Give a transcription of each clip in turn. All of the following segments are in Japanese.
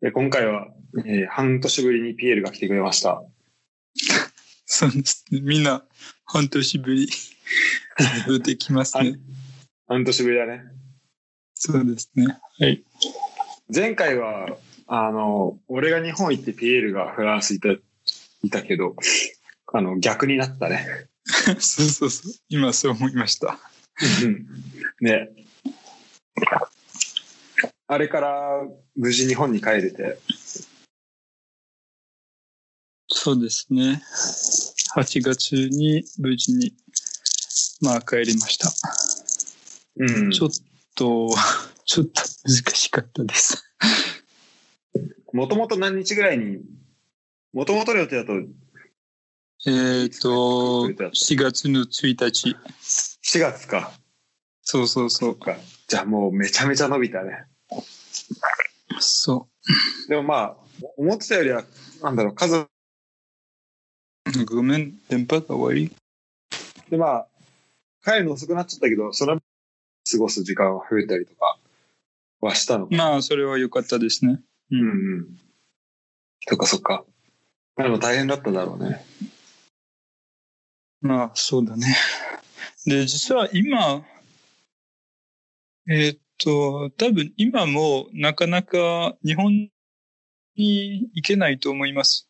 で今回は、えー半年ぶりにピエールが来てくれました。そうですね。みんな、半年ぶり、戻ってきますね。半年ぶりだね。そうですね。はい。前回は、あの、俺が日本行ってピエールがフランスいた、いたけど、あの、逆になったね。そうそうそう。今そう思いました。うんね。あれから無事日本に帰れて、そうですね。8月に無事に、まあ帰りました。うんちょっと、ちょっと難しかったです。もともと何日ぐらいに、もともとの予定だとえっ、と、4月の1日。4月か。そうそうそ。そうっか。じゃあもうめちゃめちゃ伸びたね。そでもまあ、思ってたよりは、なんだろう、家族う。ごめん、電波が悪い。でまあ、帰るの遅くなっちゃったけど、その過ごす時間は増えたりとかはしたのか。まあ、それは良かったですね。ううんうん。そっかそっか。まあでも大変だっただろうね。まあ、そうだね。で、実は今、えーっと、多分今もなかなか日本に行けないと思います。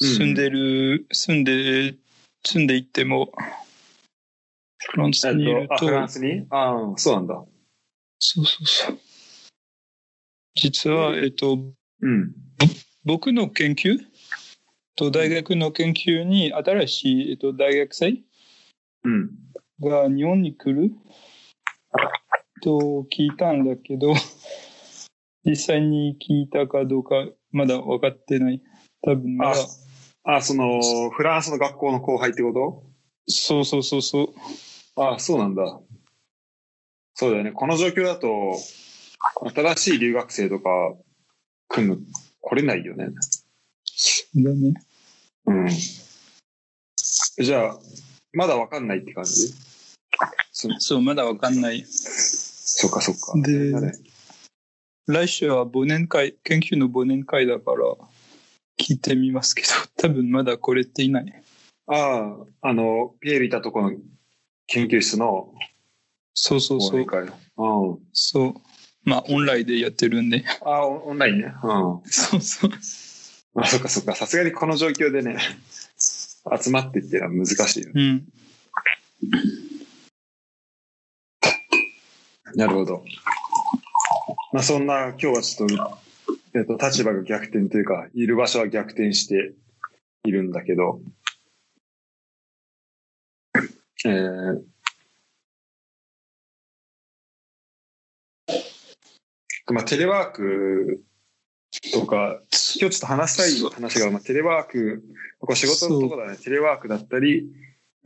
うん住んでる、住んで、住んでいっても、フランスえにいるっと、フランスに？ああ、そうなんだ。そうそうそう。実は、えーっと、うん。僕の研究？と大学の研究に新しい、えっと、大学生うん。が日本に来る？と聞いたんだけど、実際に聞いたかどうかまだ分かってない。多分まだ。あ、その、フランスの学校の後輩ってこそうそうそうそう。とああ、そうなんだ。そうだよね。この状況だと、新しい留学生とか来るの、来れないよね。だね。うん。じゃあ、まだわかんないって感じ？そそう、まだ分かんない。そっかそっか。で来週は忘年会、研究の忘年会だから聞いてみますけど、多分まだ来れていない。ああ、あの、ピエールいたとこの研究室のそうそうそう。忘年会。うん。そう。まあ、オンラインでやってるんで。ああ、オンラインね。うん。そうそう。あ、そっかそっか。さすがにこの状況でね、集まってっていうのは難しいよね。うん。なるほど。まあそんな、今日はちょっと、えっと、立場が逆転というか、いる場所は逆転しているんだけど、えー、まあテレワークとか、今日ちょっと話したい話が、まあ、テレワーク、これ仕事のところだね、テレワークだったり、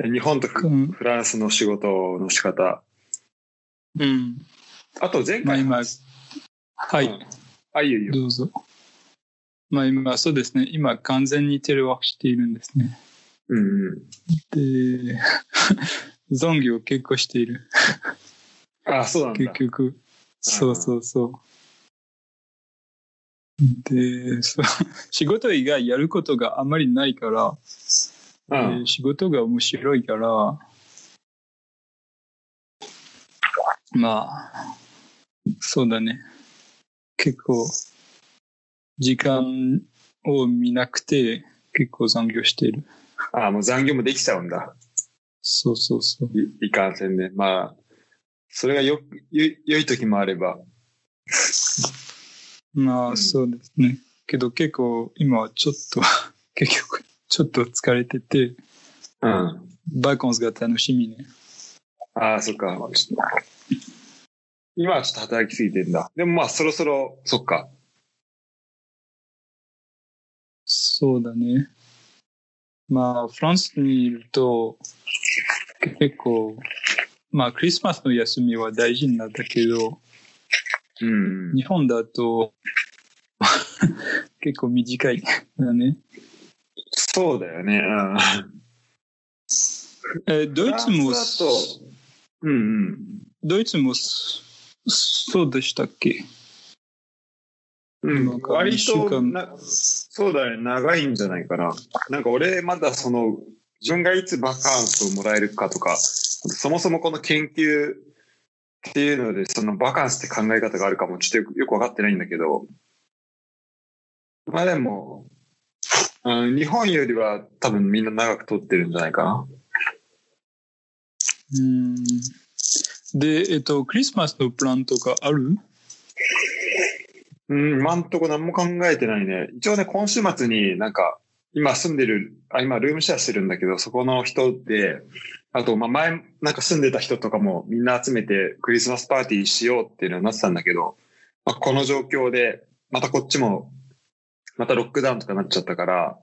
日本と。フランスの仕事の仕方、うん。あと前まあ今、はい。うんあ、いいよいいよ。どうぞ。まあ今、そうですね。今、完全にテレワークしているんですね。うんうん。で、残業結構している。あ、そうなんだ結。局。そうそうそう。で、そう 仕事以外やることがあまりないから、う仕事が面白いから、まあ、そうだね。結構、時間を見なくて、結構残業している。あ、もう残業もできちゃうんだ。そうそうそう。いいかんせんね。まあ、それがよ、よ、良い時もあれば。まあ、うんそうですね。けど結構、今はちょっと、結局、ちょっと疲れてて、うん。バカンスが楽しみね。ああ、そっか。今はちょっと働きすぎてんだ。でもまあ、そろそろ、そっか。そうだね。まあ、フランスにいると、結構、まあ、クリスマスの休みは大事なんだけど、うん。日本だと、結構短いだね。そうだよね。うん。えドイツもうんうん。ドイツもそそうでしたっけ？うん割とな、そうだね、長いんじゃないかな。なんか俺、まだその、自分がいつバカンスをもらえるかとか、そもそもこの研究っていうので、そのバカンスって考え方があるかも、ちょっとよくわかってないんだけど、まあでも、あの日本よりは多分みんな長く取ってるんじゃないかな。うん。で、えっと、クリスマスのプランとかある？うん、今んとこ何も考えてないね。一応ね、今週末になんか、今住んでる、あ、今ルームシェアしてるんだけど、そこの人で、あと、まあ前、なんか住んでた人とかもみんな集めてクリスマスパーティーしようっていうのになってたんだけど、まあ、この状況で、またこっちも、またロックダウンとかなっちゃったから、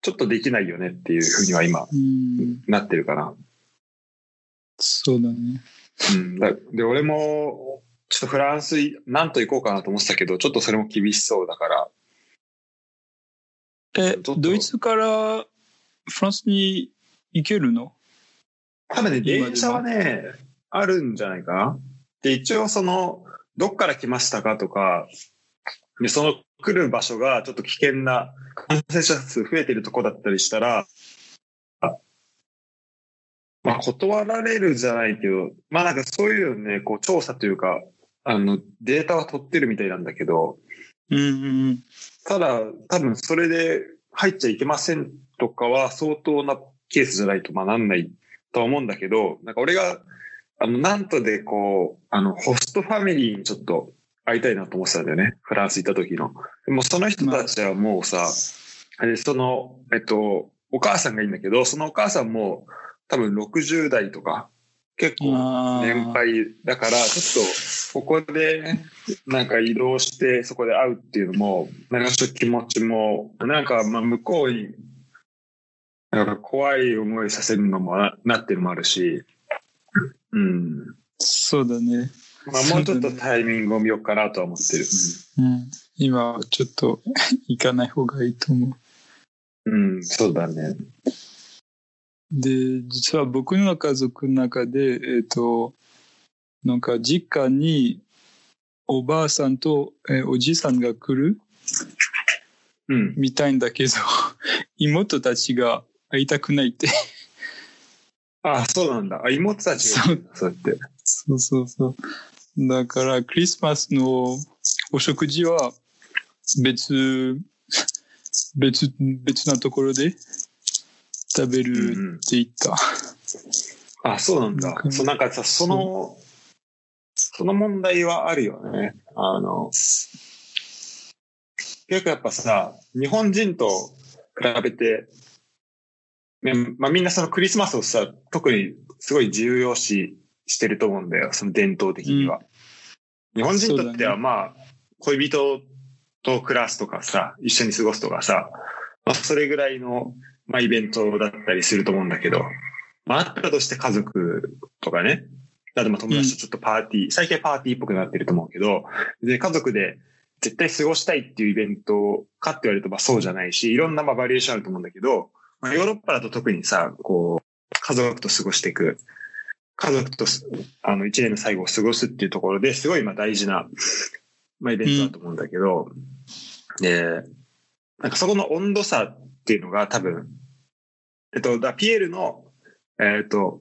ちょっとできないよねっていうふうには今、うん。なってるかな。そうだね。うん。だで、俺も、ちょっとフランスい、なんと行こうかなと思ってたけど、ちょっとそれも厳しそうだから、え、ドイツからフランスに行けるの？多分ね、電車はね、あるんじゃないかな。で、一応その、どっから来ましたかとか、で、その来る場所がちょっと危険な感染者数増えてるとこだったりしたら、あまあ、断られるじゃないけど、まあなんかそういうね、こう調査というか、あの、データは取ってるみたいなんだけど、うん。ただ、多分それで入っちゃいけませんとかは相当なケースじゃないとまあなんないとは思うんだけど、なんか俺が、あの、なんとでこう、あの、ホストファミリーにちょっと会いたいなと思ってたんだよね。フランス行った時の。でもその人たちはもうさ、あれ、その、えっと、お母さんがいいんだけど、そのお母さんも多分60代とか、結構年配だから、ちょっと、ここで、なんか移動して、そこで会うっていうのも、なんかちょっと気持ちも、なんか、まあ、向こうに、なんか怖い思いさせるのもななってるのもあるし、うん。そうだね。まあ、もうちょっとタイミングを見ようかなとは思ってる。うん。今はちょっと行かない方がいいと思う。うん、うん、そうだね。で、実は僕の家族の中で、えっ、と、なんか実家におばあさんと、えーおじさんが来るうん。みたいんだけど、妹たちが会いたくないって。あ、そうなんだ。あ、妹たちがそうそうやって。そうそうそう。だから、クリスマスのお食事は別、別、別なところで食べるって言った。あ、そうなんだう。んそう、なんかさ、その、その問題はあるよね。あの、結構やっぱさ、日本人と比べて、ねまあ、みんなそのクリスマスをさ、特にすごい重要視してると思うんだよ。その伝統的には。日本人にとってはまあ、恋人と暮らすとかさ、一緒に過ごすとかさ、まあ、それぐらいの、まあ、イベントだったりすると思うんだけど、まあ、あったとして家族とかね、例えば友達とちょっとパーティー、最近はパーティーっぽくなってると思うけど、で、家族で絶対過ごしたいっていうイベントかって言われるとまあそうじゃないし、いろんなまあバリエーションあると思うんだけど、まあ、ヨーロッパだと特にさ、こう、家族と過ごしていく、家族とすあの一年の最後を過ごすっていうところですごいまあ大事な、まあ、イベントだと思うんだけど、で、なんかそこの温度差っていうのが多分、えっと、だピエールの、えっと、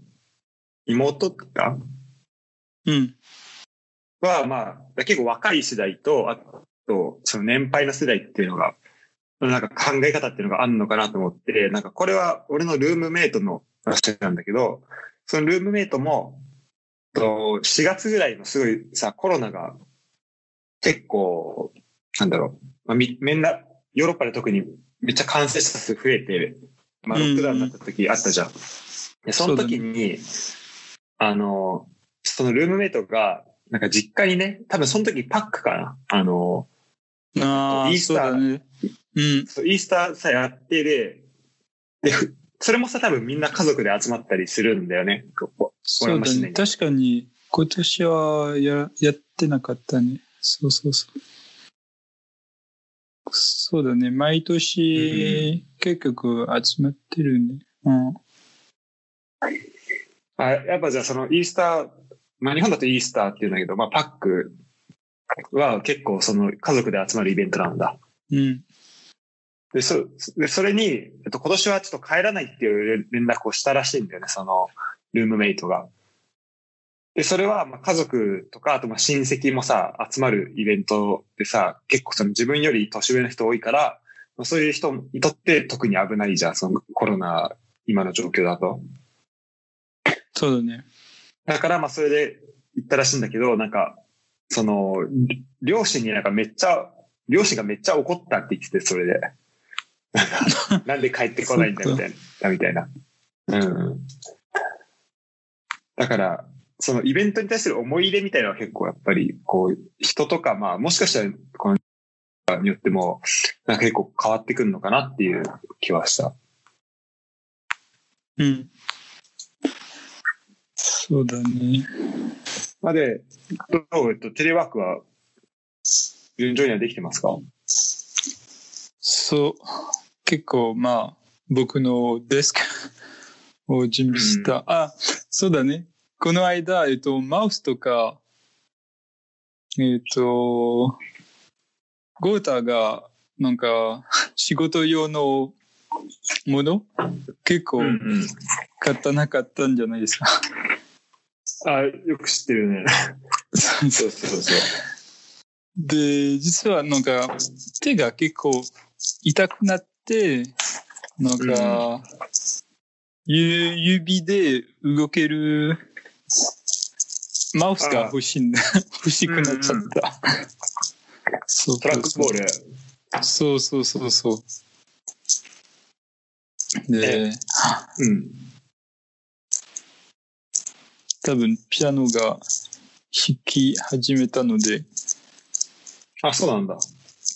妹か？うん。は、まあ、結構若い世代と、あと、その年配の世代っていうのが、なんか考え方っていうのがあるのかなと思って、なんかこれは俺のルームメイトの話なんだけど、そのルームメイトも、と4月ぐらいのすごいさ、コロナが結構、なんだろう、まあ、み、みんな、ヨーロッパで特にめっちゃ感染者数増えて、まあ、ロックダウンになった時あったじゃん。で、その時に、あの、そのルームメイトが、なんか実家にね、多分その時パックかな。あの、あイースターだね。うん。イースターさやってで、で、ふそれもさ、多分みんな家族で集まったりするんだよね。そうだね。確かに、今年はややってなかったね。そうそうそう。そうだね。毎年、結局集まってるね。うん。あやっぱじゃあそのイースター、まあ日本だとイースターっていうんだけど、まあパックは結構その家族で集まるイベントなんだ。うん。で、そ、でそれに、えっと、今年はちょっと帰らないっていう連絡をしたらしいんだよね、その、ルームメイトが。で、それは、まあ、家族とか、あと、まあ、親戚もさ、集まるイベントでさ、結構その自分より年上の人多いから、まあそういう人にとって特に危ないじゃん、そのコロナ、今の状況だと。そうだね。だから、まあ、それで行ったらしいんだけど、なんか、その、両親になんかめっちゃ、両親がめっちゃ怒ったって言ってて、それで。なんか、なんで帰ってこないんだみたいな、みたいな。うん。だから、そのイベントに対する思い入れみたいなのは結構やっぱり、こう、人とか、まあ、もしかしたら、この、によっても、なんか結構変わってくるのかなっていう気はした。うん。そうだね。まあで、どう、えっと、テレワークは、順調にはできてますか？そう。結構、まあ、僕のデスクを準備した。うんあ、そうだね。この間、えっと、マウスとか、えっと、ゴータが、なんか、仕事用のもの結構うん。買ったなかったんじゃないですか。あ、よく知ってるね。そうそうそうそう。で、実はなんか、手が結構痛くなって、なんか、ゆ指で動けるマウスが欲しいんだ。欲しくなっちゃった。そうトラックボール。そうそうそうそう。で、うん。多分ピアノが弾き始めたので、あ、そうなんだ。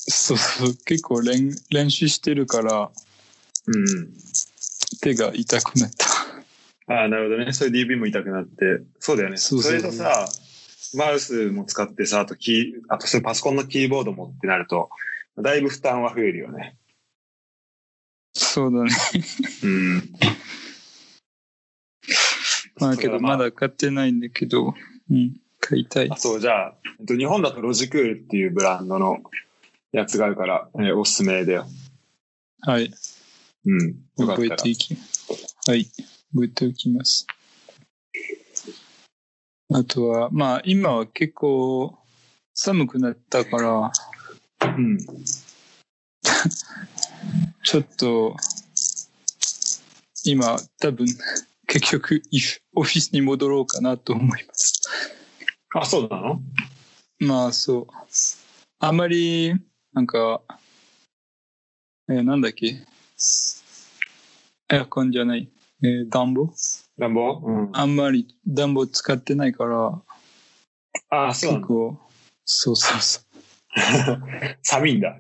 そうそう、結構練練習してるからうん。手が痛くなった。ああ、なるほどね。それで指も痛くなって。そうだよね。そうそうれとさ、マウスも使ってさ、あとキー、あとそれパソコンのキーボードもってなると、だいぶ負担は増えるよね。そうだね。うん。まあけどまだ買ってないんだけど、うん、買いたいあ。そう、じゃあ、えっと、日本だとロジクールっていうブランドのやつがあるから、えーおすすめだよ。はい。うん。よかったら覚えて。いき、はい。覚えておきます。あとは、まあ今は結構寒くなったから、うん。ちょっと、今多分 結局オフィスに戻ろうかなと思います。あ、そうなの？まあそう。あまり、なんか、えーなんだっけ？エアコンじゃない。えー暖房？暖房？うん。あんまり暖房使ってないから、あ、そう。結構、そうそうそう。寒いんだ。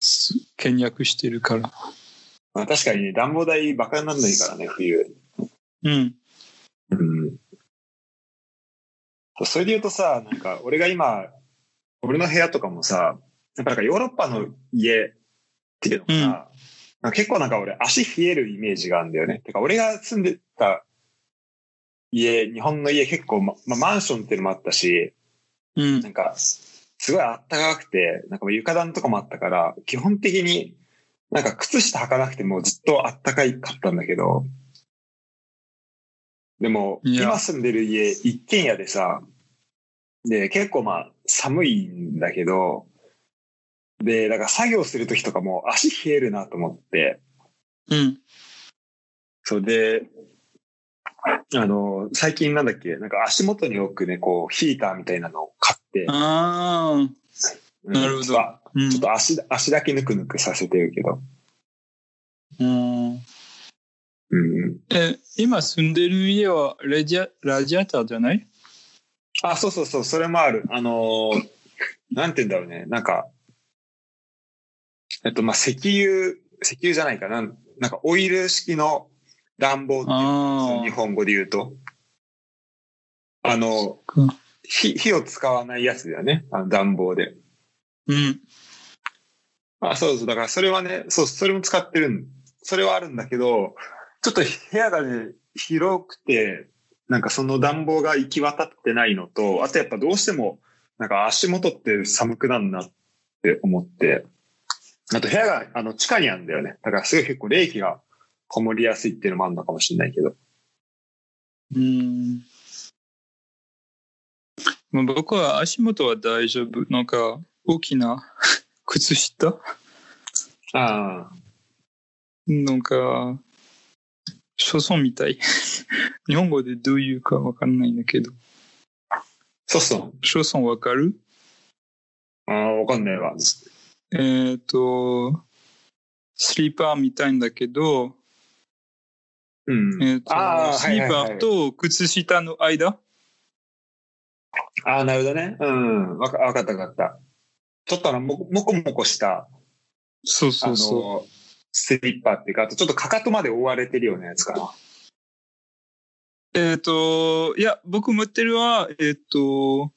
す倹約してるから。まあ、確かにね、暖房代バカにならないからね、冬。うん。うん。それで言うとさ、なんか、俺が今、俺の部屋とかもさ、やっぱなんかヨーロッパの家っていうのがさ、結構なんか俺足冷えるイメージがあるんだよね。てか俺が住んでた家、日本の家結構、ま、まあ、マンションっていうのもあったし、うんな。んか、すごいあったかくて、なんか床暖とかもあったから、基本的になんか靴下履かなくてもずっとあったかいかったんだけど、でも、今住んでる家、一軒家でさ、で、結構まあ寒いんだけど、で、だから作業するときとかも足冷えるなと思って、うん。そうで、あの、最近なんだっけ、なんか足元に置くね、こう、ヒーターみたいなのを買って、ああ、うんなるほどちょっとうん足、足だけぬくぬくさせてるけど。うん。うん。え、今住んでる家はラジアラジアターじゃない？あ、そうそうそう、それもある。あのーなんて言うんだろうね。なんか、えっと、まあ、石油、石油じゃないかな。なんかオイル式の暖房っていうあ日本語で言うと。あの、あ。火、火を使わないやつだよね。あの暖房で。うん。あ、そうそう。だからそれはね、そう、それも使ってるん、それはあるんだけど、ちょっと部屋がね、広くて、なんかその暖房が行き渡ってないのと、あとやっぱどうしても、なんか足元って寒くなるなって思って、あと部屋があの地下にあるんだよね。だからすごい結構冷気がこもりやすいっていうのもあるのかもしれないけど。うん。まあ、僕は足元は大丈夫。なんか、大きな靴下？ああ。なんか、書村みたい。日本語でどういうかわかんないんだけど。そうそう。書村わかる？ああ、わかんないわ。えっ、と、スリーパーみたいんだけど、うん。えっ、と、スリーパはいはいはいーと靴下の間？ああ、なるほどね。うん。わかわかったわかった。ちょっとあの、も、もこもこした、そうあそうその、スリッパっていうか、あとちょっとかかとまで覆われてるようなやつかな。う。えっ、と、いや、僕持ってるは、えっ、と、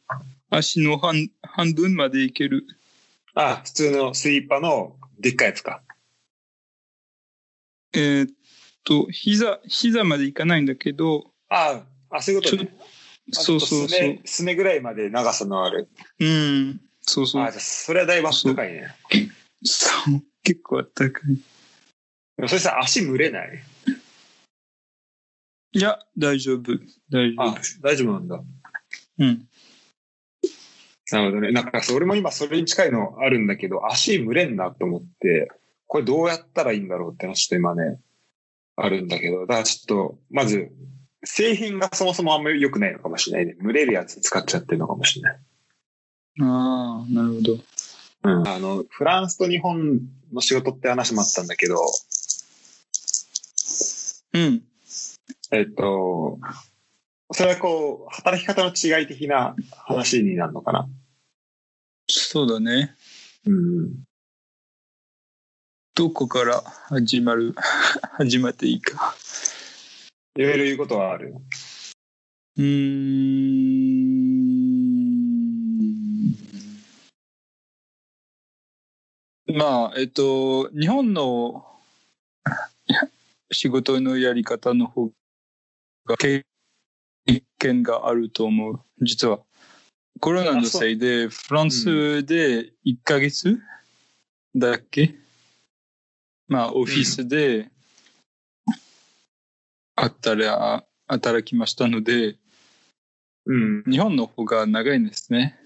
足の半半分までいける。あ普通のスリッパのでっかいやつか。えっ、と、膝、膝までいかないんだけど、ああ、あ、そういうことね。そうそうそうすね。ぐらいまで長さのある。うん、そうそうあ。じゃあそれはだいぶ高いね。そう、結構あったかい。でもそれさ、足蒸れない？いや、大丈夫。大丈あ夫。、大丈夫なんだ。うん。なるほどね。なんか、それも今それに近いのあるんだけど、足蒸れんなと思って、これどうやったらいいんだろうってのはちょっと今ね、あるんだけど、だからちょっと、まず、製品がそもそもあんまり良くないのかもしれないね。蒸れるやつ使っちゃってるのかもしれない。ああ、なるほど。うん。あの、フランスと日本の仕事って話もあったんだけど、うん。えっと、それはこう、働き方の違い的な話になるのかな。そうだね。うん。どこから始まる、始まっていいか。いろいろ言うことはある？うーん。まあ、えっと、日本の 仕事のやり方の方が経験があると思う。実は。コロナのせいで、フランスで1ヶ月だっけ、まあ、オフィスで働働きましたので、うん。日本の方が長いんですね。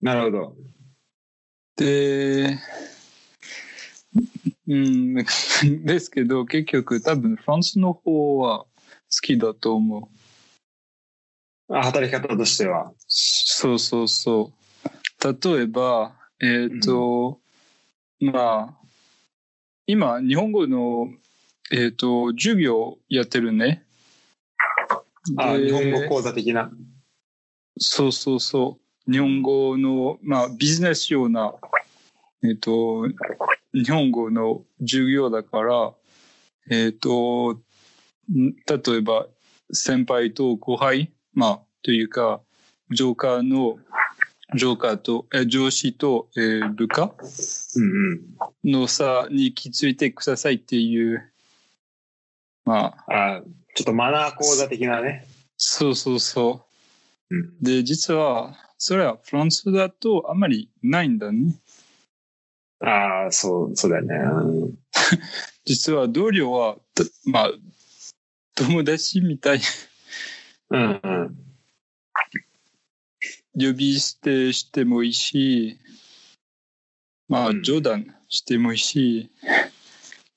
なるほど。で、うん、ですけど、結局多分フランスの方は好きだと思う。あ働き方としては。そうそうそう。例えば、えっ、と、まあ、今、日本語の、えっ、と、授業やってるね。あで日本語講座的な。そうそうそう。日本語の、まあ、ビジネス用な、えっ、と、日本語の授業だから、えっ、と、ん例えば、先輩と後輩、まあ、というか、上下の、上下と、え上司と、えー部下うんうん。の差に気づいてくださいっていう、まあ、あちょっとマナー講座的なね。そうそうそう。うん。で、実は、それはフランスだとあんまりないんだね。ああ、そう、そうだよね。うん 実は同僚は、たまあ、友達みたい、うんうん。呼び捨てしてもいいし、まあ、うん冗談してもいいし、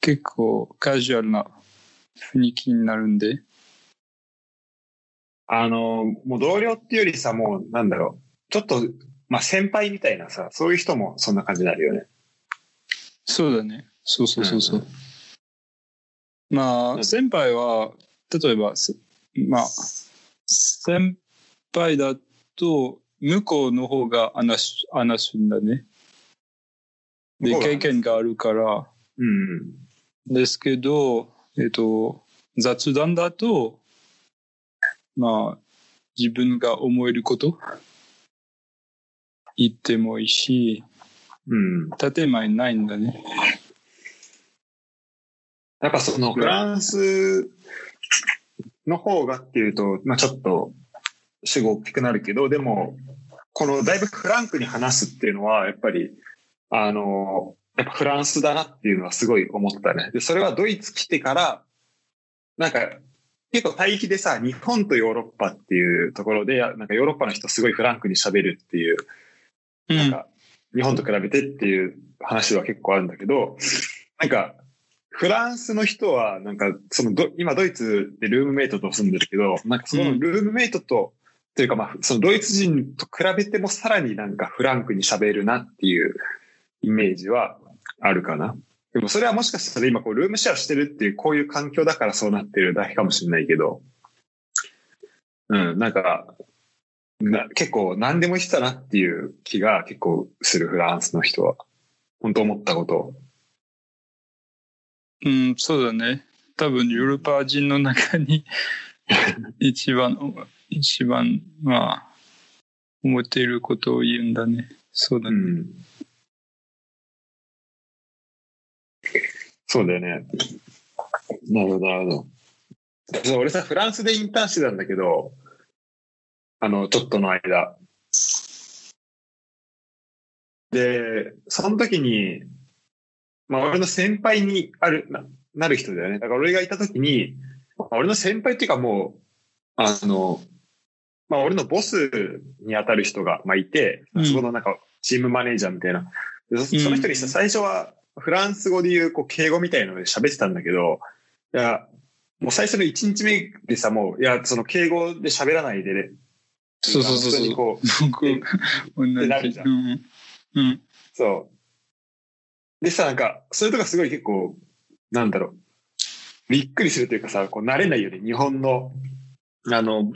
結構カジュアルな雰囲気になるんで、あの、もう同僚っていうよりさ、もう、なんだろう。ちょっと、まあ先輩みたいなさ、そういう人もそんな感じになるよね。そうだね。そうそうそうそう。うんまあ、うん先輩は、例えば、すまあ、先輩だと、向こうの方が話す、話すんだね。で、経験があるから、うん。ですけど、えっと、雑談だと、まあ、自分が思えること言ってもいいし、うん。建前ないんだね。やっぱそのフランスの方がっていうと、まあちょっと主語大きくなるけど、でも、このだいぶフランクに話すっていうのは、やっぱり、あの、やっぱフランスだなっていうのはすごい思ったね。で、それはドイツ来てから、なんか、結構対比でさ、日本とヨーロッパっていうところで、なんかヨーロッパの人すごいフランクに喋るっていう、なんか、日本と比べてっていう話は結構あるんだけど、なんか、フランスの人は、なんか、そのど、今ドイツでルームメイトと住んでるけど、なんかそのルームメイトと、というかまあ、そのドイツ人と比べてもさらになんかフランクに喋るなっていうイメージはあるかな。でもそれはもしかしたら今こうルームシェアしてるっていうこういう環境だからそうなってるだけかもしれないけど、うん、なんか、な結構何でも言ってたなっていう気が結構するフランスの人は。本当思ったことを。うん、そうだね。多分ヨーロッパ人の中に 一番、一番、まあ、思っていることを言うんだね。そうだね。うん。そうだよね。なるほど、なるほど。俺さ、フランスでインターンしてたんだけど、あの、ちょっとの間。で、その時に、まあ、俺の先輩にある、ななる人だよね。だから俺がいた時に、まあ俺の先輩っていうかもう、あの、まあ、俺のボスに当たる人が、まあ、いて、うんそこのなんか、チームマネージャーみたいな。でその人にさ、最初は、フランス語で言う、こう、敬語みたいので喋ってたんだけど、いや、もう最初の1日目でさ、もう、いや、その敬語で喋らないでね。そうそうそう普通にそう。こう、僕、え同じ。ってなるじゃんうん。うん。そう。でさ、なんか、それとかすごい結構、なんだろう。びっくりするというかさ、こう、慣れないよね。日本の、あの、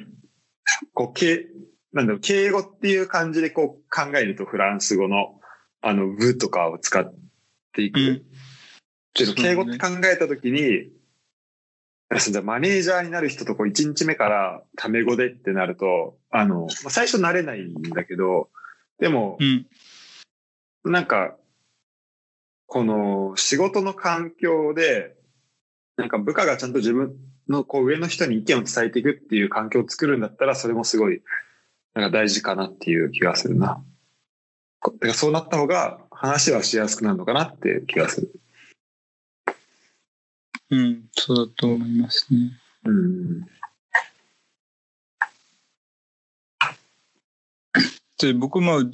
こう、敬、なんだろう、敬語っていう感じでこう考えるとフランス語の、あの、部とかを使っていく。うんけど、敬語って考えたときに、じゃあマネージャーになる人とこう1日目からタメ語でってなると、あの、まあ最初慣れないんだけど、でもう、ん。なんか、この仕事の環境で、なんか部下がちゃんと自分のこう上の人に意見を伝えていくっていう環境を作るんだったら、それもすごい、なんか大事かなっていう気がするな。こてかそうなった方が話はしやすくなるのかなっていう気がする。うん。そうだと思いますね。うん。で、僕も、うん、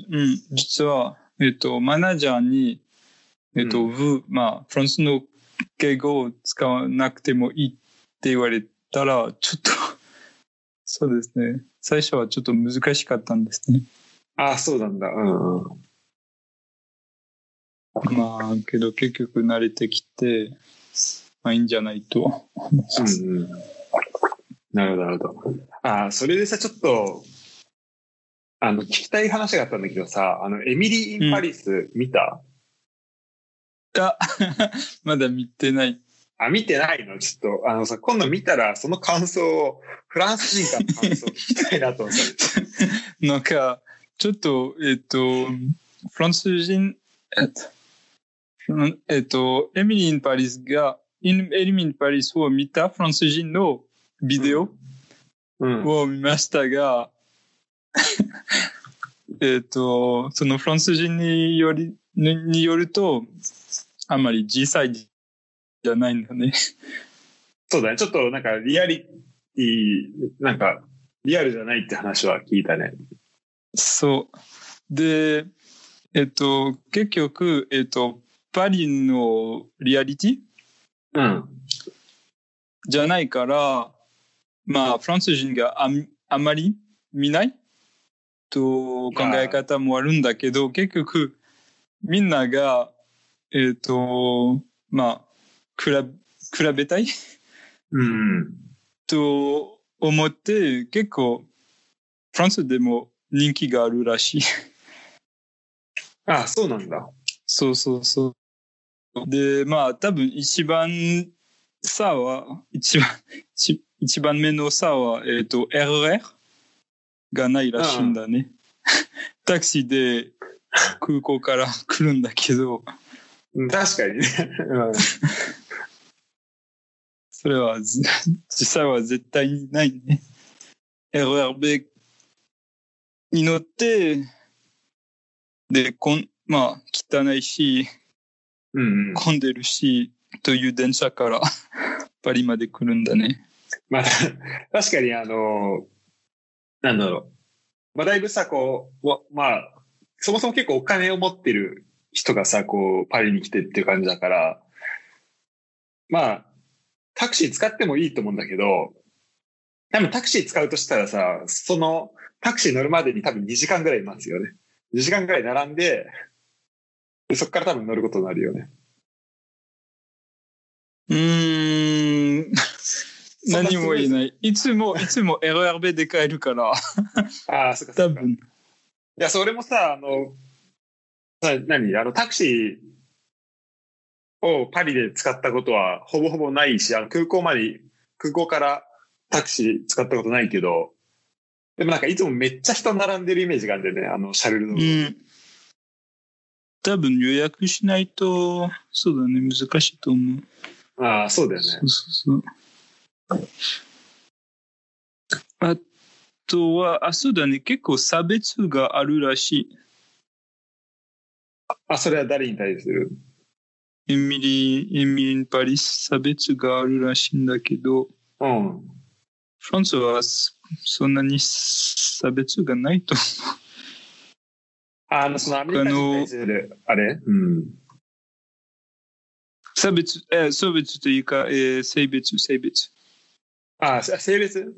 実は、えっと、マネージャーに、えっと、うブまあ、フランスの敬語を使わなくてもいいって言われたら、ちょっと、そうですね。最初はちょっと難しかったんですね。ああ、そうなんだ。うんうん。まあ、けど結局慣れてきて、まあいいんじゃないと思います。うんうん。なるほど、なるほど。ああ、それでさ、ちょっと、あの、聞きたい話があったんだけどさ、あの、エミリー・イン・パリス見た、あ まだ見てない。あ、見てないの？ちょっと、あのさ、今度見たら、その感想を、フランス人からの感想を聞きたいなと思って。なんか、ちょっと、えっ、と、フランス人、えっと、えっと、エミリン・パリスが、エミリン・パリスを見たフランス人のビデオうん。を見ましたが、えっと、そのフランス人により、にによると、あんまり小さいじゃないんだね。そうだね。ちょっとなんか、リアリティ、なんか、リアルじゃないって話は聞いたね。そう。で、えっと、結局、えっと、パリのリアリティ？うん。じゃないから、まあ、フランス人があんあまり見ない？と考え方もあるんだけど、結局、みんなが、えっ、と、まあ、比べ、比べたい？うん。と思って、結構、フランスでも人気があるらしい。あ、そうなんだ。そうそうそう。で、まあ、多分一番差は、一番、一一番目の差は、えっ、と、RR がないらしいんだね。タクシーで空港から来るんだけど、うん確かにね。うん それはず実際は絶対にないね。RRB に乗って、で、こん、まあ、汚いし、うんうん。混んでるし、という電車から パリまで来るんだね。まあ、確かにあの、なんだろう。まあ、だいぶさ、こう、わまあ、そもそも結構お金を持ってる人がさ、こう、パリに来てっていう感じだから、まあ、タクシー使ってもいいと思うんだけど、多分タクシー使うとしたらさ、その、タクシー乗るまでに多分2時間ぐらい待つよね。2時間ぐらい並んで、でそっから多分乗ることになるよね。うーん。何も言えない。いつも、いつも RRB で帰るから、ああ、そっかそっか。多分。いや、それもさ、あの、さ何？あの、タクシーをパリで使ったことはほぼほぼないし、あの、空港まで、空港からタクシー使ったことないけど、でもなんかいつもめっちゃ人並んでるイメージがあるんだよね、あの、シャルルの。うん。多分予約しないと、そうだね、難しいと思う。ああ、そうだよねそ。うそうそう。あとは、あ、そうだね、結構差別があるらしい。あ、それは誰に対する？エミリー、エミリー・パリス差別があるらしいんだけど、うん。フランスはそそんなに差別がないとああの、そのアメリカ人に対する、あれ？うん。差別、えー、差別というか、えー、性別、性別。ああ、性別？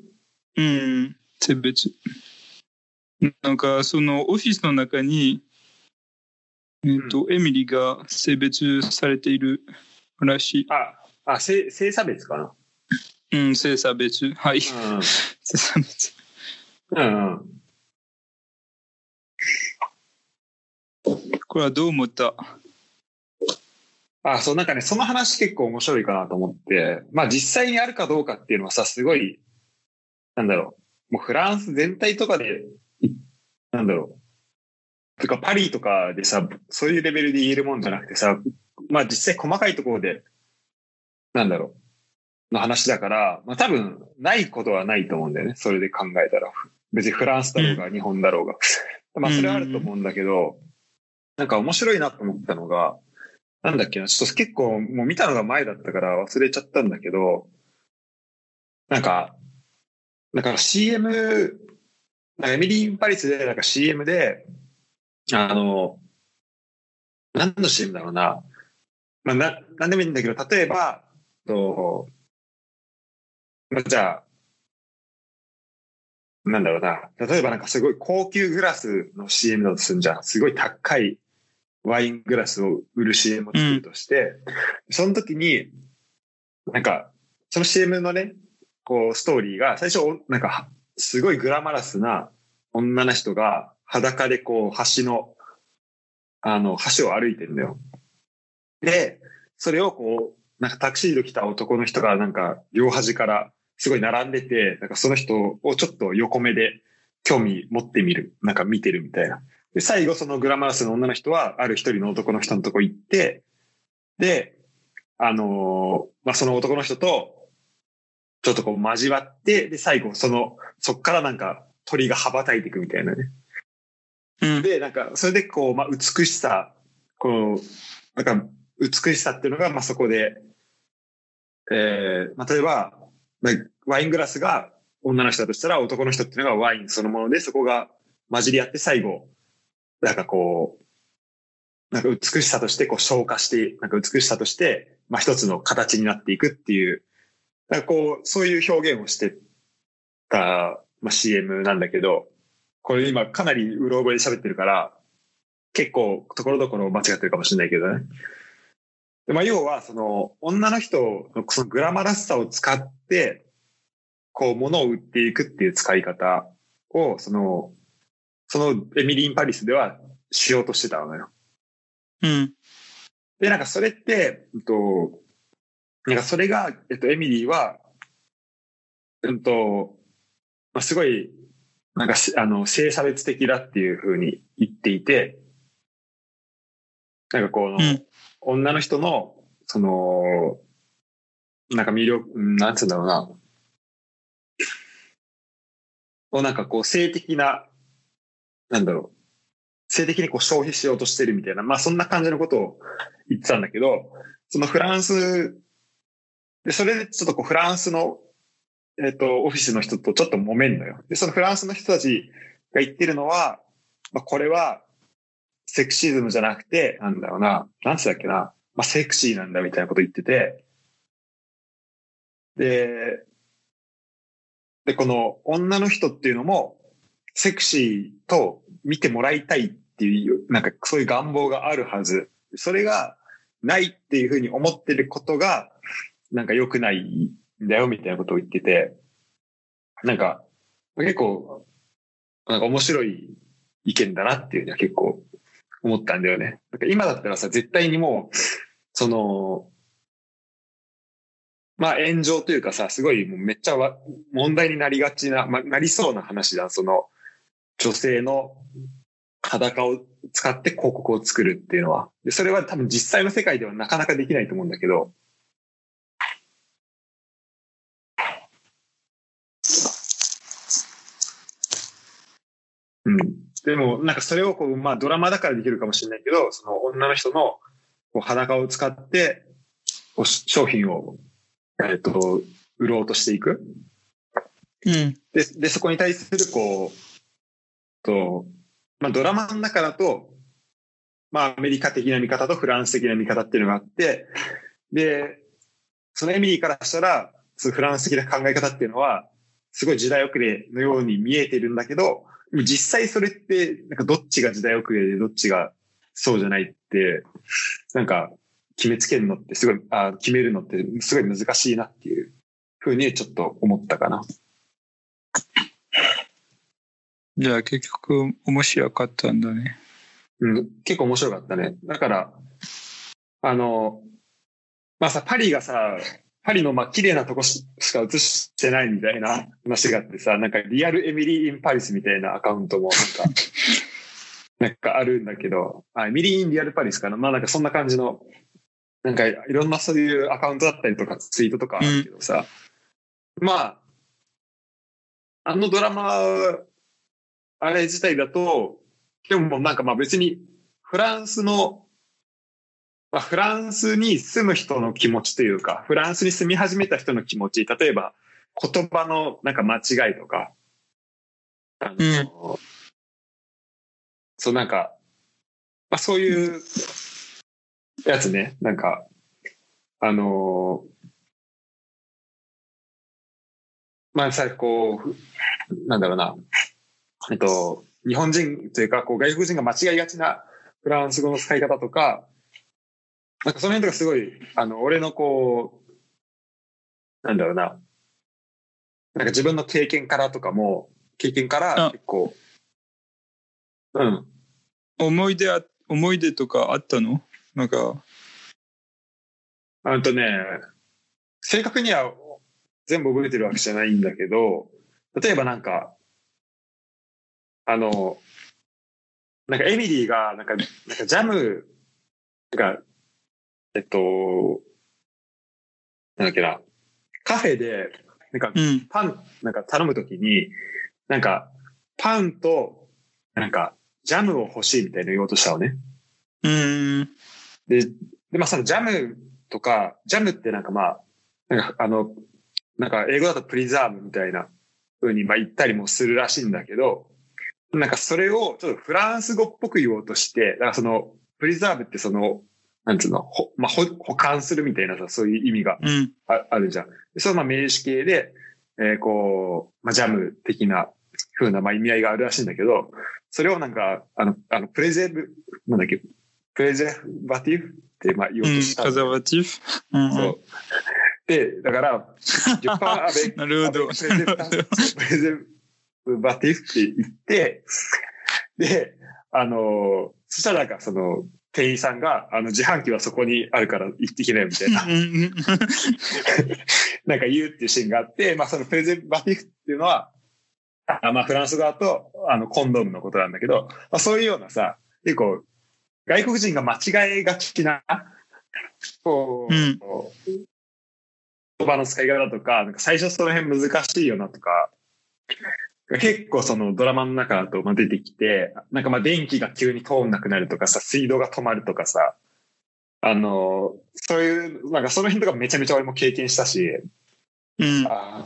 うん、性別。なんか、そのオフィスの中に、えっ、と、エミリーが性別されているらしい。あ、あ、性、性差別かなうん、性差別。はい。う 性差別。ん。うんうん。これはどう思った？あ、そう、なんかね、その話結構面白いかなと思って、まあ実際にあるかどうかっていうのはさ、すごい、なんだろう、もうフランス全体とかで、いなんだろう、とかパリとかでさ、そういうレベルで言えるもんじゃなくてさ、まあ実際細かいところで、なんだろう、の話だから、まあ多分、ないことはないと思うんだよね、それで考えたら。別にフランスだろうが、日本だろうが。まあそれはあると思うんだけど、なんか面白いなと思ったのが、なんだっけな、ちょっと結構もう見たのが前だったから忘れちゃったんだけど、なんか、だから CM、なんかエミリー・ン・パリスでなんか CM で、あの、何の CM だろうな。まあ、な、なんでもいいんだけど、例えば、と、まあ、じゃあ、なんだろうな。例えばなんかすごい高級グラスの CM だとするんじゃん。すごい高いワイングラスを売る CM を作るとして、その時に、なんか、その CM のね、こう、ストーリーが、最初、なんか、すごいグラマラスな女の人が裸でこう、橋の、あの、橋を歩いてるんだよ。で、それをこう、なんかタクシーで来た男の人がなんか、両端からすごい並んでて、なんかその人をちょっと横目で興味持ってみる。なんか見てるみたいな。で、最後そのグラマラスの女の人は、ある一人の男の人のとこ行って、で、あのーまあ、その男の人と、ちょっとこう交わって、で、最後その、そっからなんか鳥が羽ばたいていくみたいなね。で、なんか、それでこう、まあ、美しさ、こう、なんか、美しさっていうのが、まあ、そこで、えー、まあ、例えば、ワイングラスが女の人だとしたら、男の人っていうのがワインそのもので、そこが混じり合って最後、なんかこう、なんか美しさとしてこう消化して、なんか美しさとして、まあ、一つの形になっていくっていう、なんかこう、そういう表現をしてた、まあ、CM なんだけど、これ今かなりうろ覚えで喋ってるから、結構ところどころ間違ってるかもしれないけどね。でまあ、要は、その、女の人のそのグラマラスさを使って、こう、物を売っていくっていう使い方を、その、そのエミリーン・パリスではしようとしてたのよ。うん。で、なんかそれって、うんと、なんかそれが、えっと、エミリーは、うんと、まあ、すごい、なんかし、あの、性差別的だっていうふうに言っていて、なんかこの、うん。女の人の、その、なんか魅力、うんなんつうんだろうな、をなんかこう、性的な、なんだろう、性的にこう消費しようとしてるみたいな、まあそんな感じのことを言ってたんだけど、そのフランス、で、それでちょっとこうフランスの、えっ、と、オフィスの人とちょっと揉めんのよ。で、そのフランスの人たちが言ってるのは、まあこれは、セクシズムじゃなくて、なんだろうな、なんつったっけな、まあセクシーなんだみたいなこと言ってて、で、で、この女の人っていうのも、セクシーと見てもらいたいっていう、なんかそういう願望があるはず。それがないっていうふうに思ってることが、なんか良くないだよみたいなことを言ってて、なんか結構、なんか面白い意見だなっていうのは結構思ったんだよね。なんか今だったらさ、絶対にもう、その、まあ炎上というかさ、すごいもうめっちゃ問題になりがちな、まなりそうな話だ。その、女性の裸を使って広告を作るっていうのは。で、それは多分実際の世界ではなかなかできないと思うんだけど、うん。でも、なんかそれをこう、まあドラマだからできるかもしれないけど、その女の人のこう裸を使って、商品を、えっと、売ろうとしていく。うん。で、で、そこに対する、こう、と、まあ、ドラマの中だと、まあ、アメリカ的な見方とフランス的な見方っていうのがあって、で、そのエミリーからしたら、そのフランス的な考え方っていうのは、すごい時代遅れのように見えてるんだけど、実際それって、なんかどっちが時代遅れでどっちがそうじゃないって、なんか決めつけるのってすごい、あ決めるのってすごい難しいなっていうふうにちょっと思ったかな。じゃあ結局面白かったんだね。うん、結構面白かったね。だから、あの、まあさ、パリがさ、パリのまあ綺麗なとこししか映してないみたいな話があってさ、なんかリアルエミリー・イン・パリスみたいなアカウントもなんか、なんかあるんだけど、あ、エミリー・イン・リアル・パリスかな。まあなんかそんな感じの、なんかいろんなそういうアカウントだったりとかツイートとかあるけどさ、まあ、あのドラマ、あれ自体だと、でもなんかまあ別にフランスの、まあフランスに住む人の気持ちというか、フランスに住み始めた人の気持ち、例えば言葉のなんか間違いとか、あの、そうなんか、まあそういうやつね、なんか、あのまあさ、こう、なんだろうな、えっと、日本人というか、こう外国人が間違いがちなフランス語の使い方とか、なんかその辺とかすごい、あの、俺のこう、なんだろうな、なんか自分の経験からとかも、経験からあ。結構、うん。思い出あ、思い出とかあったの？なんか、あとね、正確には全部覚えてるわけじゃないんだけど、例えばなんか、あの、なんかエミリーが、なんか、なんかジャムが、えっと、なんだっけな、カフェで、なんかうん。パン、なんか頼むときに、なんか、パンと、なんか、ジャムを欲しいみたいな言おうとしたのね。うん。で、で、まあそのジャムとか、ジャムってなんかまあ、なんかあの、なんか英語だとプリザーブみたいな風にまあ言ったりもするらしいんだけど、なんかそれをちょっとフランス語っぽく言おうとして、だからその、プリザーブってその、なんつうの、ほまあ、ほ保管するみたいなさ、そういう意味がうん。ああるじゃん。でそのまあ名詞形で、えーこう、まあ、ジャム的な風なまあ意味合いがあるらしいんだけど、それをなんか、あの、あの、プレゼブ、なんだっけ、プレゼバティブってまあ言おうとしたカの。ザバティフ。うん。そう。で、だから、ジュパーアベなるほど。プレゼプレゼンバティフって言って、で、あの、そしたらなんかその、店員さんが、あの、自販機はそこにあるから行ってきなよみたいな、なんか言うっていうシーンがあって、まあそのプレゼンバティフっていうのは、あまあフランス語だと、あの、コンドームのことなんだけど、まあそういうようなさ、結構、外国人が間違えがちな、こう、うん。言葉の使い方とか、なんか最初その辺難しいよなとか、結構そのドラマの中だとまあ出てきて、なんかまあ電気が急に通んなくなるとかさ、水道が止まるとかさ、あの、そういう、なんかその辺とかめちゃめちゃ俺も経験したし、うん。あ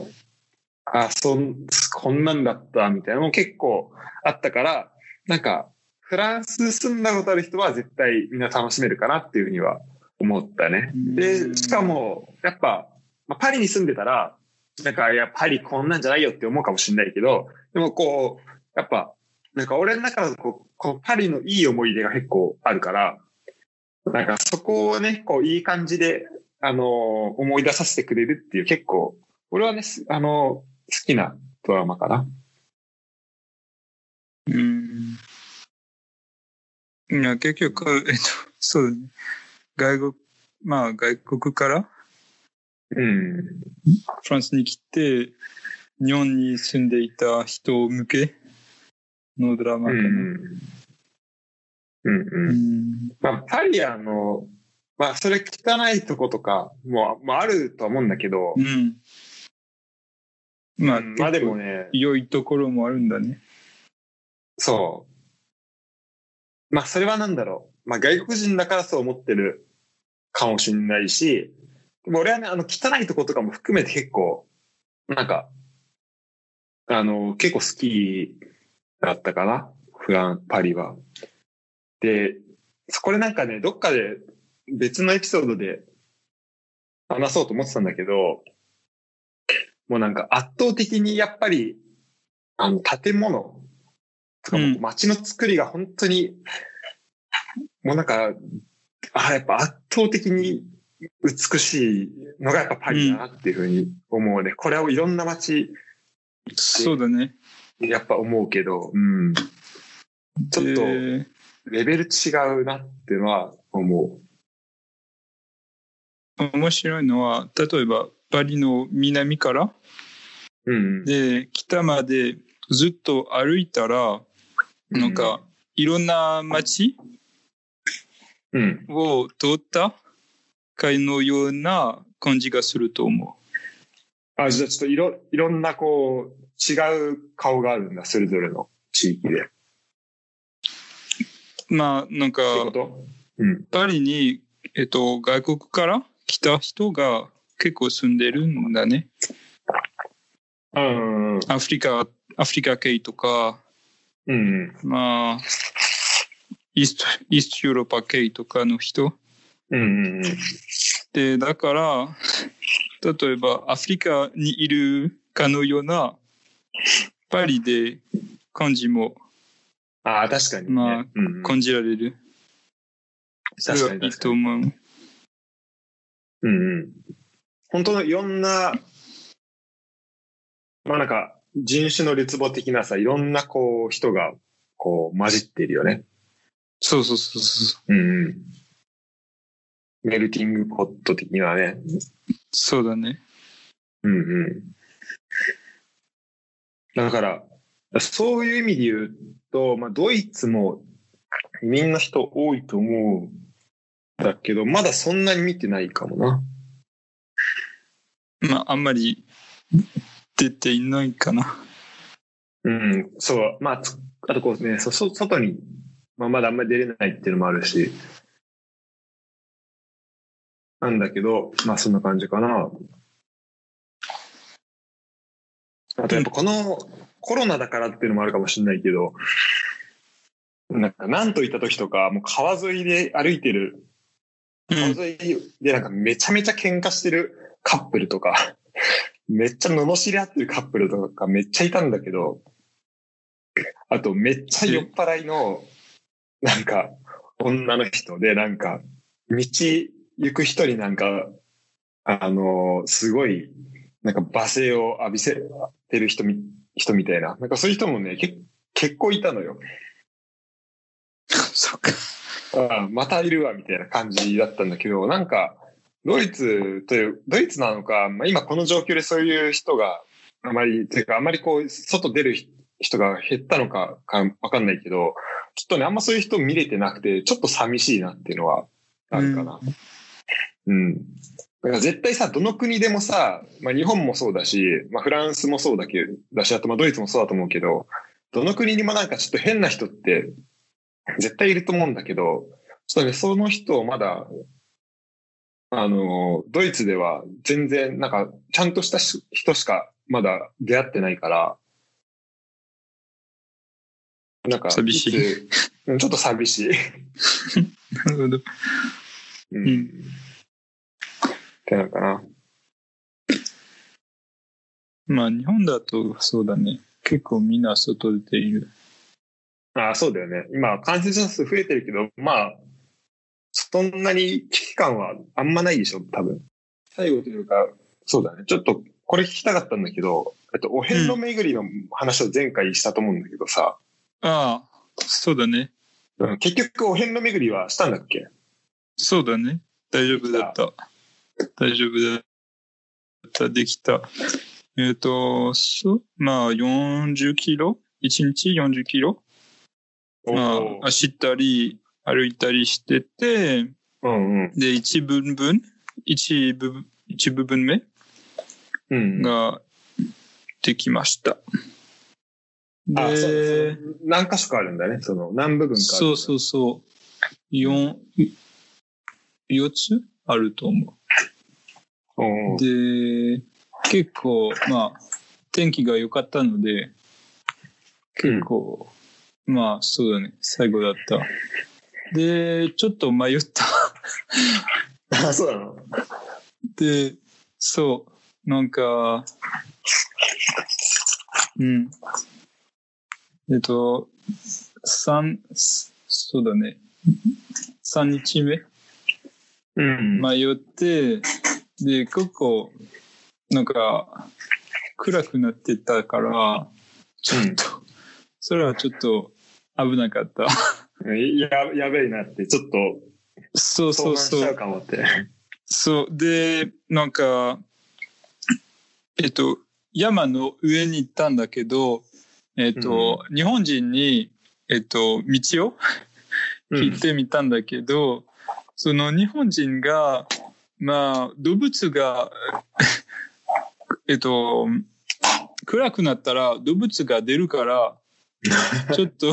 あ、そん、こんなんだったみたいなのも結構あったから、なんか、フランス住んだことある人は絶対みんな楽しめるかなっていうふうには思ったね。で、しかも、やっぱ、まあ、パリに住んでたら、なんか、いや、パリこんなんじゃないよって思うかもしれないけど、でもこう、やっぱ、なんか俺の中だとこう、こうパリのいい思い出が結構あるから、なんかそこをね、こう、いい感じで、あのー思い出させてくれるっていう結構、俺はね、あのー好きなドラマかな。うん。いや、結局、えっと、そうね。外国、まあ、外国からうん。フランスに来て、日本に住んでいた人向けのドラマかな。うん。うんううん。ん。まあ、パリあの、まあ、それ汚いとことかも、まあ、あるとは思うんだけど、うん。まあ、うんまあでも結ね、構良いところもあるんだね。そう。まあ、それはなんだろう。まあ、外国人だからそう思ってるかもしれないし、俺はね、あの、汚いとことかも含めて結構、なんか、あの、結構好きだったかな。フラン、パリは。で、これなんかね、どっかで別のエピソードで話そうと思ってたんだけど、もうなんか圧倒的にやっぱり、あの、建物とか街の作りが本当に、もうなんか、あやっぱ圧倒的に美しいのがやっぱパリだなっていうふうに思うね。これをいろんな街、そうだね。やっぱ思うけど、うん。ちょっとでレベル違うなっていうのは思面白いのは、例えば、パリの南から、う。うん。で、北までずっと歩いたら、なんか、いろんな街うん。を通った会のような感じがすると思あ、じゃあちょっといろ、いろんなこう、違う顔があるんだ、それぞれの地域で。まあ、なんか、うん。パリに、えっと、外国から来た人が結構住んでるんだね。うん。アフリカ、アフリカ系とか、うん。まあ、イースト、イーストヨーロッパ系とかの人。うん。で、だから、例えばアフリカにいるかのような、パリで感じもああ、確かに、ね。まあうん、感じられる。確かに確かに。と思う。うんうん。本当のいろんな、まあなんか、人種の劣望的なさ、いろんなこう、人が、こう、混じってるよね。そうそうそうそうう。んうん。メルティングポット的なね。そうだね。うんうん。だから、そういう意味で言うと、まあ、ドイツも移民の人多いと思うんだけど、まだそんなに見てないかもな。まあ、あんまり出ていないかな。うん、そう。まあ、つあとこうね、そ、そ外に、まあ、まだあんまり出れないっていうのもあるし、なんだけど、まあ、そんな感じかな。あとやっぱこのコロナだからっていうのもあるかもしれないけど、なんか、なんといった時とか、もう川沿いで歩いてる、川沿いでなんかめちゃめちゃ喧嘩してるカップルとか、めっちゃ罵り合ってるカップルとかめっちゃいたんだけど、あとめっちゃ酔っ払いの、なんか、女の人で、なんか、道行く人になんか、あのすごい、なんか罵声を浴びせてる人み、人みたいな。なんかそういう人もね、け結構いたのよ。そっか。ああまたいるわ、みたいな感じだったんだけど、なんか、ドイツという、ドイツなのか、まあ、今この状況でそういう人があまり、というかあまりこう、外出る人が減ったのかかわかんないけど、ちょっとね、あんまそういう人見れてなくて、ちょっと寂しいなっていうのはあるかな。うん。だから絶対さ、どの国でもさ、まあ日本もそうだし、まあフランスもそうだけだし、あとまあドイツもそうだと思うけど、どの国にもなんかちょっと変な人って絶対いると思うんだけど、ちょっとね、その人をまだ、あの、ドイツでは全然なんかちゃんとした人しかまだ出会ってないから、なんか、寂しいちょっと寂しい。なるほど。うん。うんってなのかな。まあ日本だとそうだね。結構みんな外出ている。ああ、そうだよね。今、感染者数増えてるけど、まあ、そんなに危機感はあんまないでしょ、多分。最後というか、そうだね。ちょっと、これ聞きたかったんだけど、えっと、お遍路巡りの話を前回したと思うんだけどさ、ああ、そうだね。うん結局お遍路巡りはしたんだっけ？そうだね。大丈夫だった。大丈夫だった。できた。えっ、と、そう、まあ40キロ ?1 日40キロ？まあ走ったり歩いたりしてて、うんうん。で、一部分、一部、一部分目？うん。ができました。で、そう何箇所かあるんだね。その、何部分か。そうそうそう。四、四つ？あると思う。うんうん。で、結構、まあ、天気が良かったので、結構、まあ、そうだね、最後だった。で、ちょっと迷った。あ、そうなの？で、そう、なんか、うん。えっと、三、そうだね、三日目？うん。迷って、で、結構、なんか、暗くなってたから、ちょっと、それはちょっと危なかった。や、やべえなって、ちょっと、そうそうそう。そう。で、なんか、えっと、山の上に行ったんだけど、えっと、日本人に、えっと、道を？聞いてみたんだけど、その日本人が、まあ、動物が、えっと、暗くなったら動物が出るから、ちょっと、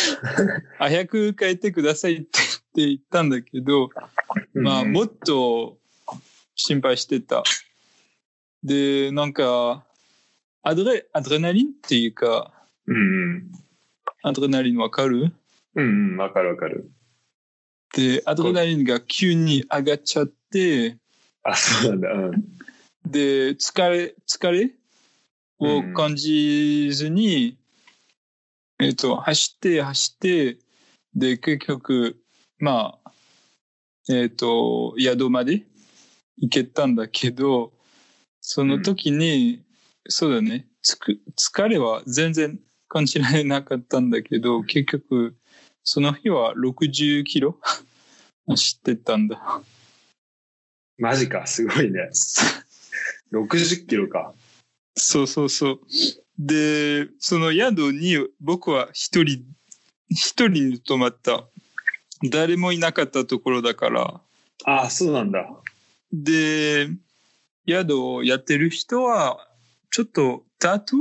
早く帰ってくださいって言ったんだけど、まあ、もっと心配してた。で、なんか、アドレ、アドレナリンっていうか、うんうん。アドレナリンわかる？うんうん、わかるわかる。で、アドレナリンが急に上がっちゃって、あ、そうなんだ。うん。で、疲れ、疲れを感じずに、えっと、走って、走って、で、結局、まあ、えっと、宿まで行けたんだけど、その時に、そうだね、つく、疲れは全然感じられなかったんだけど、結局、その日は60キロ走ってたんだ。マジか、すごいね。60キロか。そうそうそう。で、その宿に僕は一人、一人に泊まった。誰もいなかったところだから。あ、そうなんだ。で、宿をやってる人は、ちょっとタトゥ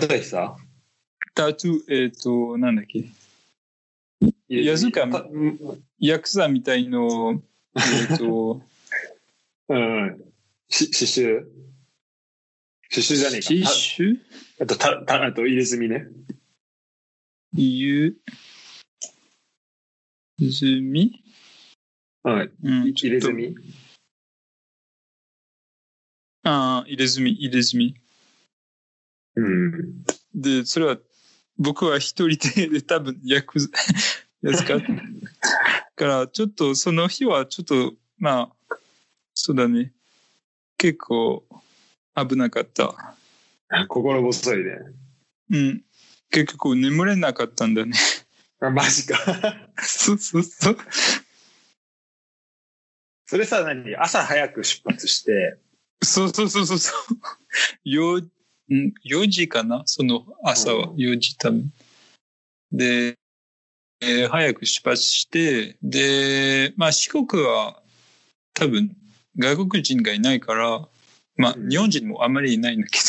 ー？例えばさ、タトゥー、えっ、と、なんだっけ？矢塚みたうんヤクザみたいの、えっ、と、うん。し、刺繍刺繍じゃね刺えか。繍？ああと、た、た、あと入れ墨ね。ゆ、ずみうん。うん、入れ墨ああ、入れ墨、入れ墨。うん。で、それは、僕は一人で、で多分、ヤクザ、やつか？から、ちょっと、その日は、ちょっと、まあ、そうだね。結構、危なかった。心細いね。うん。結局、眠れなかったんだね。あ、マジか。そうそうそう。それさ、何？朝早く出発して、そうそうそうそうそう。よ、ん4時かな？その朝はうん4時多分。で、えー早く出発して、で、まあ四国は多分外国人がいないから、まあ、うん日本人もあまりいないんだけ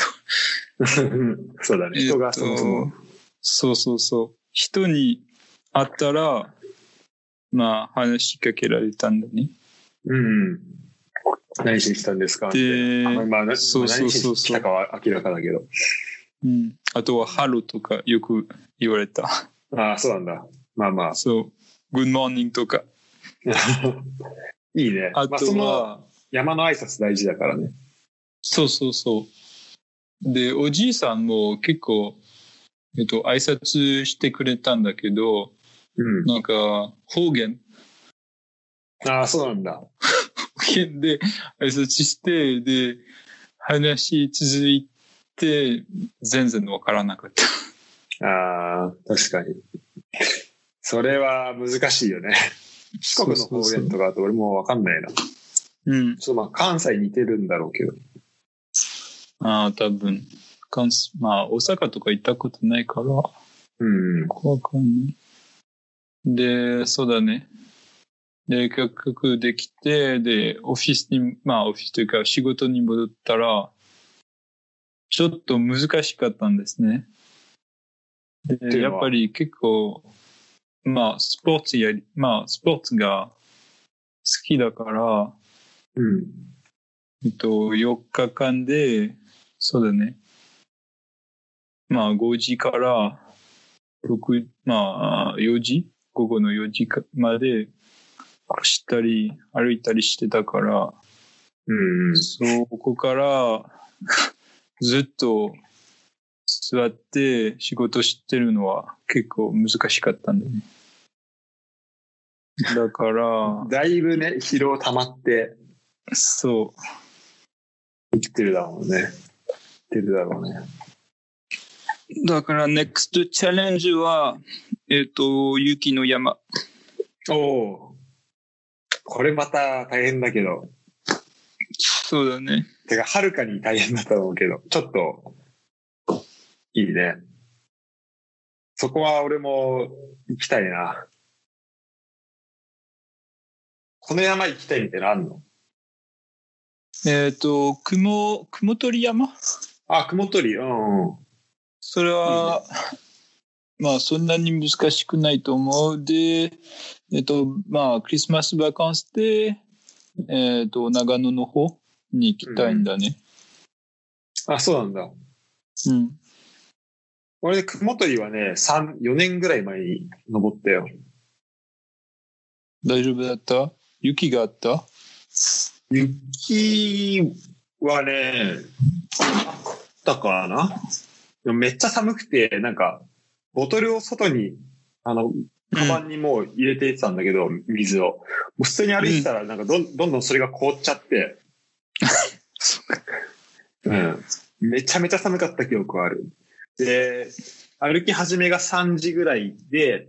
そうだね。ど、人がそもそも。えっとそうそうそう。人に会ったら、まあ、話しかけられたんだね。うんうん。何しに来たんですか？であまあ、なそうそうそうそう何しに来たかは明らかだけど。うん。あとは、ハローとかよく言われた。ああ、そうなんだ。まあまあ。そう。 Good morning とか。いいね。あまあ、そのとは、山の挨拶大事だからね。そうそうそう。で、おじいさんも結構、えっと、挨拶してくれたんだけど、うん。なんか、方言、ああ、そうなんだ。方言で挨拶して、で、話続いて、全然わからなかった。ああ、確かに。それは難しいよね。四国の方言とかだと俺もわかんないな。ちょうん。っとまあ関西似てるんだろうけど。ああ、多分。関西まあ、大阪とか行ったことないから、うん。わかんない。で、そうだね。で、結局できて、で、オフィスに、まあ、オフィスというか仕事に戻ったら、ちょっと難しかったんですね。で、やっぱり結構、まあ、スポーツやり、まあ、スポーツが好きだから、うん。えっと、4日間で、そうだね。まあ、5時から、6、まあ、4時？午後の4時かまで、走ったり、歩いたりしてたから、うん。そこから、ずっと座って仕事してるのは結構難しかったんだね。だから、だいぶね、疲労溜まってそう、生きてるだろうね。生きてるだろうね。だから、ネクストチャレンジは、えっ、と、雪の山。おお。これまた大変だけど。そうだね。てか、はるかに大変だと思うけど、ちょっと、いいね。そこは俺も行きたいな。この山行きたいみたいなのあんの？えっ、と、雲、雲取山？あ、雲取り。うんうん。それは、まあ、そんなに難しくないと思う。で、えっ、と、まあ、クリスマスバカンスで、えっ、と、長野の方に行きたいんだね。あ、そうなんだ。うん。俺、雲取りはね、三4年ぐらい前に登ったよ。大丈夫だった？雪があった？雪はね、あったかな？でもめっちゃ寒くて、なんか、ボトルを外に、あの、カバンにもう入れていってたんだけど、水を。もう普通に歩いてたら、なんかどんどんどんそれが凍っちゃって、うん。めちゃめちゃ寒かった記憶はある。で、歩き始めが3時ぐらいで、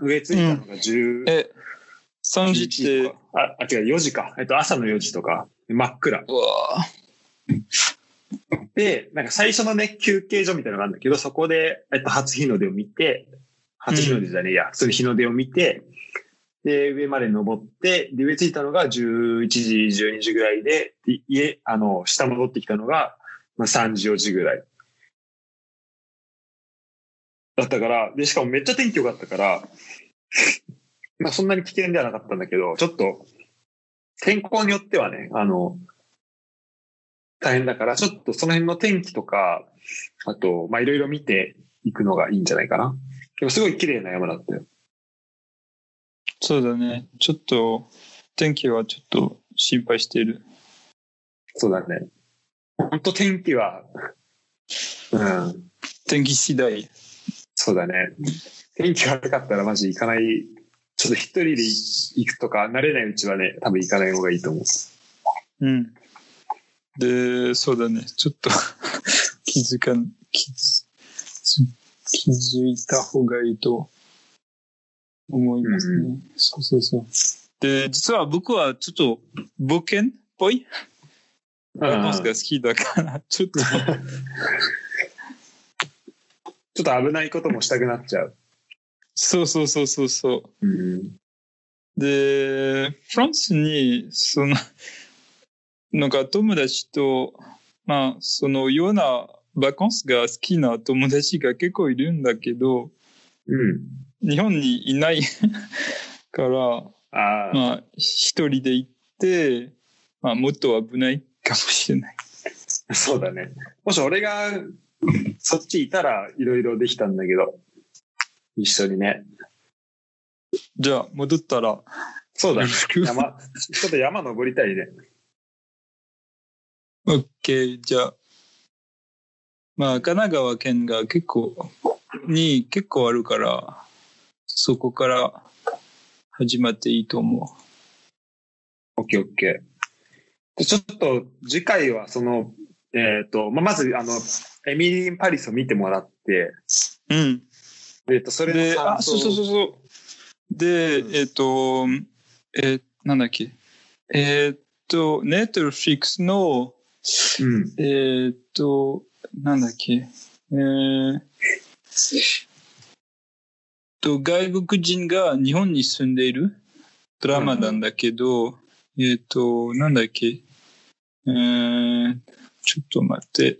上着いたのが10、え、3時って、あ、あ、違う、4時か。えっと、朝の4時とか、真っ暗。うわ。で、なんか最初のね、休憩所みたいなのがあるんだけど、そこで、えっと、初日の出を見て、初日の出じゃねえや、普通に日の出を見て、で、上まで登って、で、上着いたのが11時、12時ぐらいで、で家、あの、下戻ってきたのが、まあ、3時、4時ぐらい。だったから、で、しかもめっちゃ天気良かったから、まあそんなに危険ではなかったんだけど、ちょっと、天候によってはね、あの、大変だから、ちょっとその辺の天気とか、あと、まあいろいろ見ていくのがいいんじゃないかな。でもすごい綺麗な山だったよ。そうだね。ちょっと、天気はちょっと心配している。そうだね。本当天気は、うん、天気次第。そうだね。天気悪かったらマジ行かない。ちょっと一人で行くとか、慣れないうちはね、多分行かない方がいいと思う。うん。で、そうだね。ちょっと 気づかん、気づ、気づいた方がいいと思いますね。うんそうそうそう。で、実は僕はちょっと冒険っぽい？バカンスが好きだから、ちょっと、ちょっと危ないこともしたくなっちゃう。そうそうそうそうそう。うん。で、フランスに、その、なんか友達と、まあ、そのようなバカンスが好きな友達が結構いるんだけど、うん。日本にいないから、ああ、まあ、一人で行って、まあ、もっと危ないかもしれない。そうだね。もし俺が そっちいたらいろいろできたんだけど、一緒にね。じゃあ、戻ったら、そうだね。山、ちょっと山登りたいね。オッケー、じゃあ。まあ、神奈川県が結構、に結構あるから、そこから始まっていいと思オッケーオッケー。ちょっと次回はその、えっ、と、まあ、まずあの、エミリー・パリスを見てもらって、う。うん。えっ、と、それで、あ、そうそうそうそう。で、えっ、と、えーなんだっけ。えっ、と、ネットフリックスの、うん。えっ、と、なんだっけ。えー、と、外国人が日本に住んでいる？ドラマなんだけど、えっ、と、なんだっけ。えー、ちょっと待って。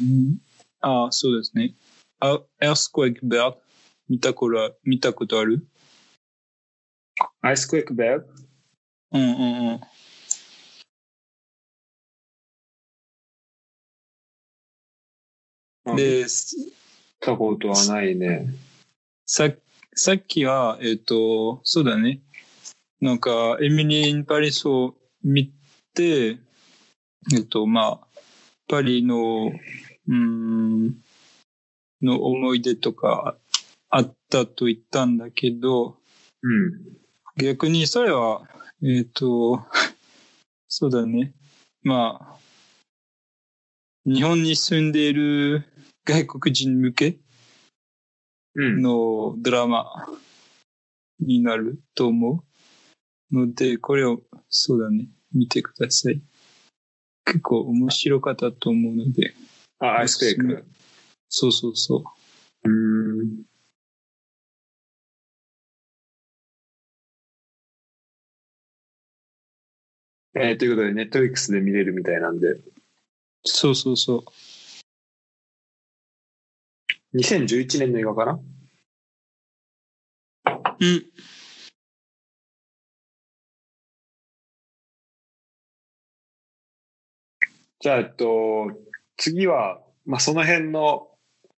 うん、あ、そうですね。あ、エアスクエイクベル見たこと見たことある？アイスクエックベルうんうんうん。で、たことはないね。ささっきは、えっ、と、そうだね。なんか、エミリー・イン・パリスを見て、えっ、と、まあ、パリの、うーん、の思い出とかあったと言ったんだけど、うん。逆にそれは、えっ、と、そうだね。まあ、日本に住んでいる外国人向けうん。のドラマになると思うので、これを、そうだね、見てください。結構面白かったと思うので、あ、アイスクエック。そうそうそう。うん。えー、ということで、ネットフリックスで見れるみたいなんで、そうそうそう。2011年の映画かな？うん。じゃあ、えっと、次は、まあ、その辺の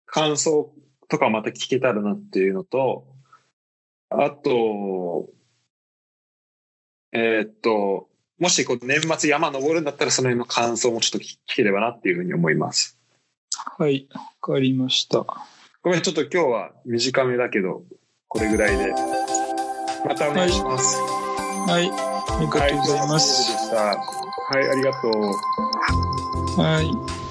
感想とかまた聞けたらなっていうのと、あと、えーっと、もしこう年末山登るんだったらその辺の感想もちょっと聞ければなっていうふうに思います。はい、わかりました。ごめん、ちょっと今日は短めだけど、これぐらいで。またお願いします。はい、ありがとうございます。はい、ありがとう。はい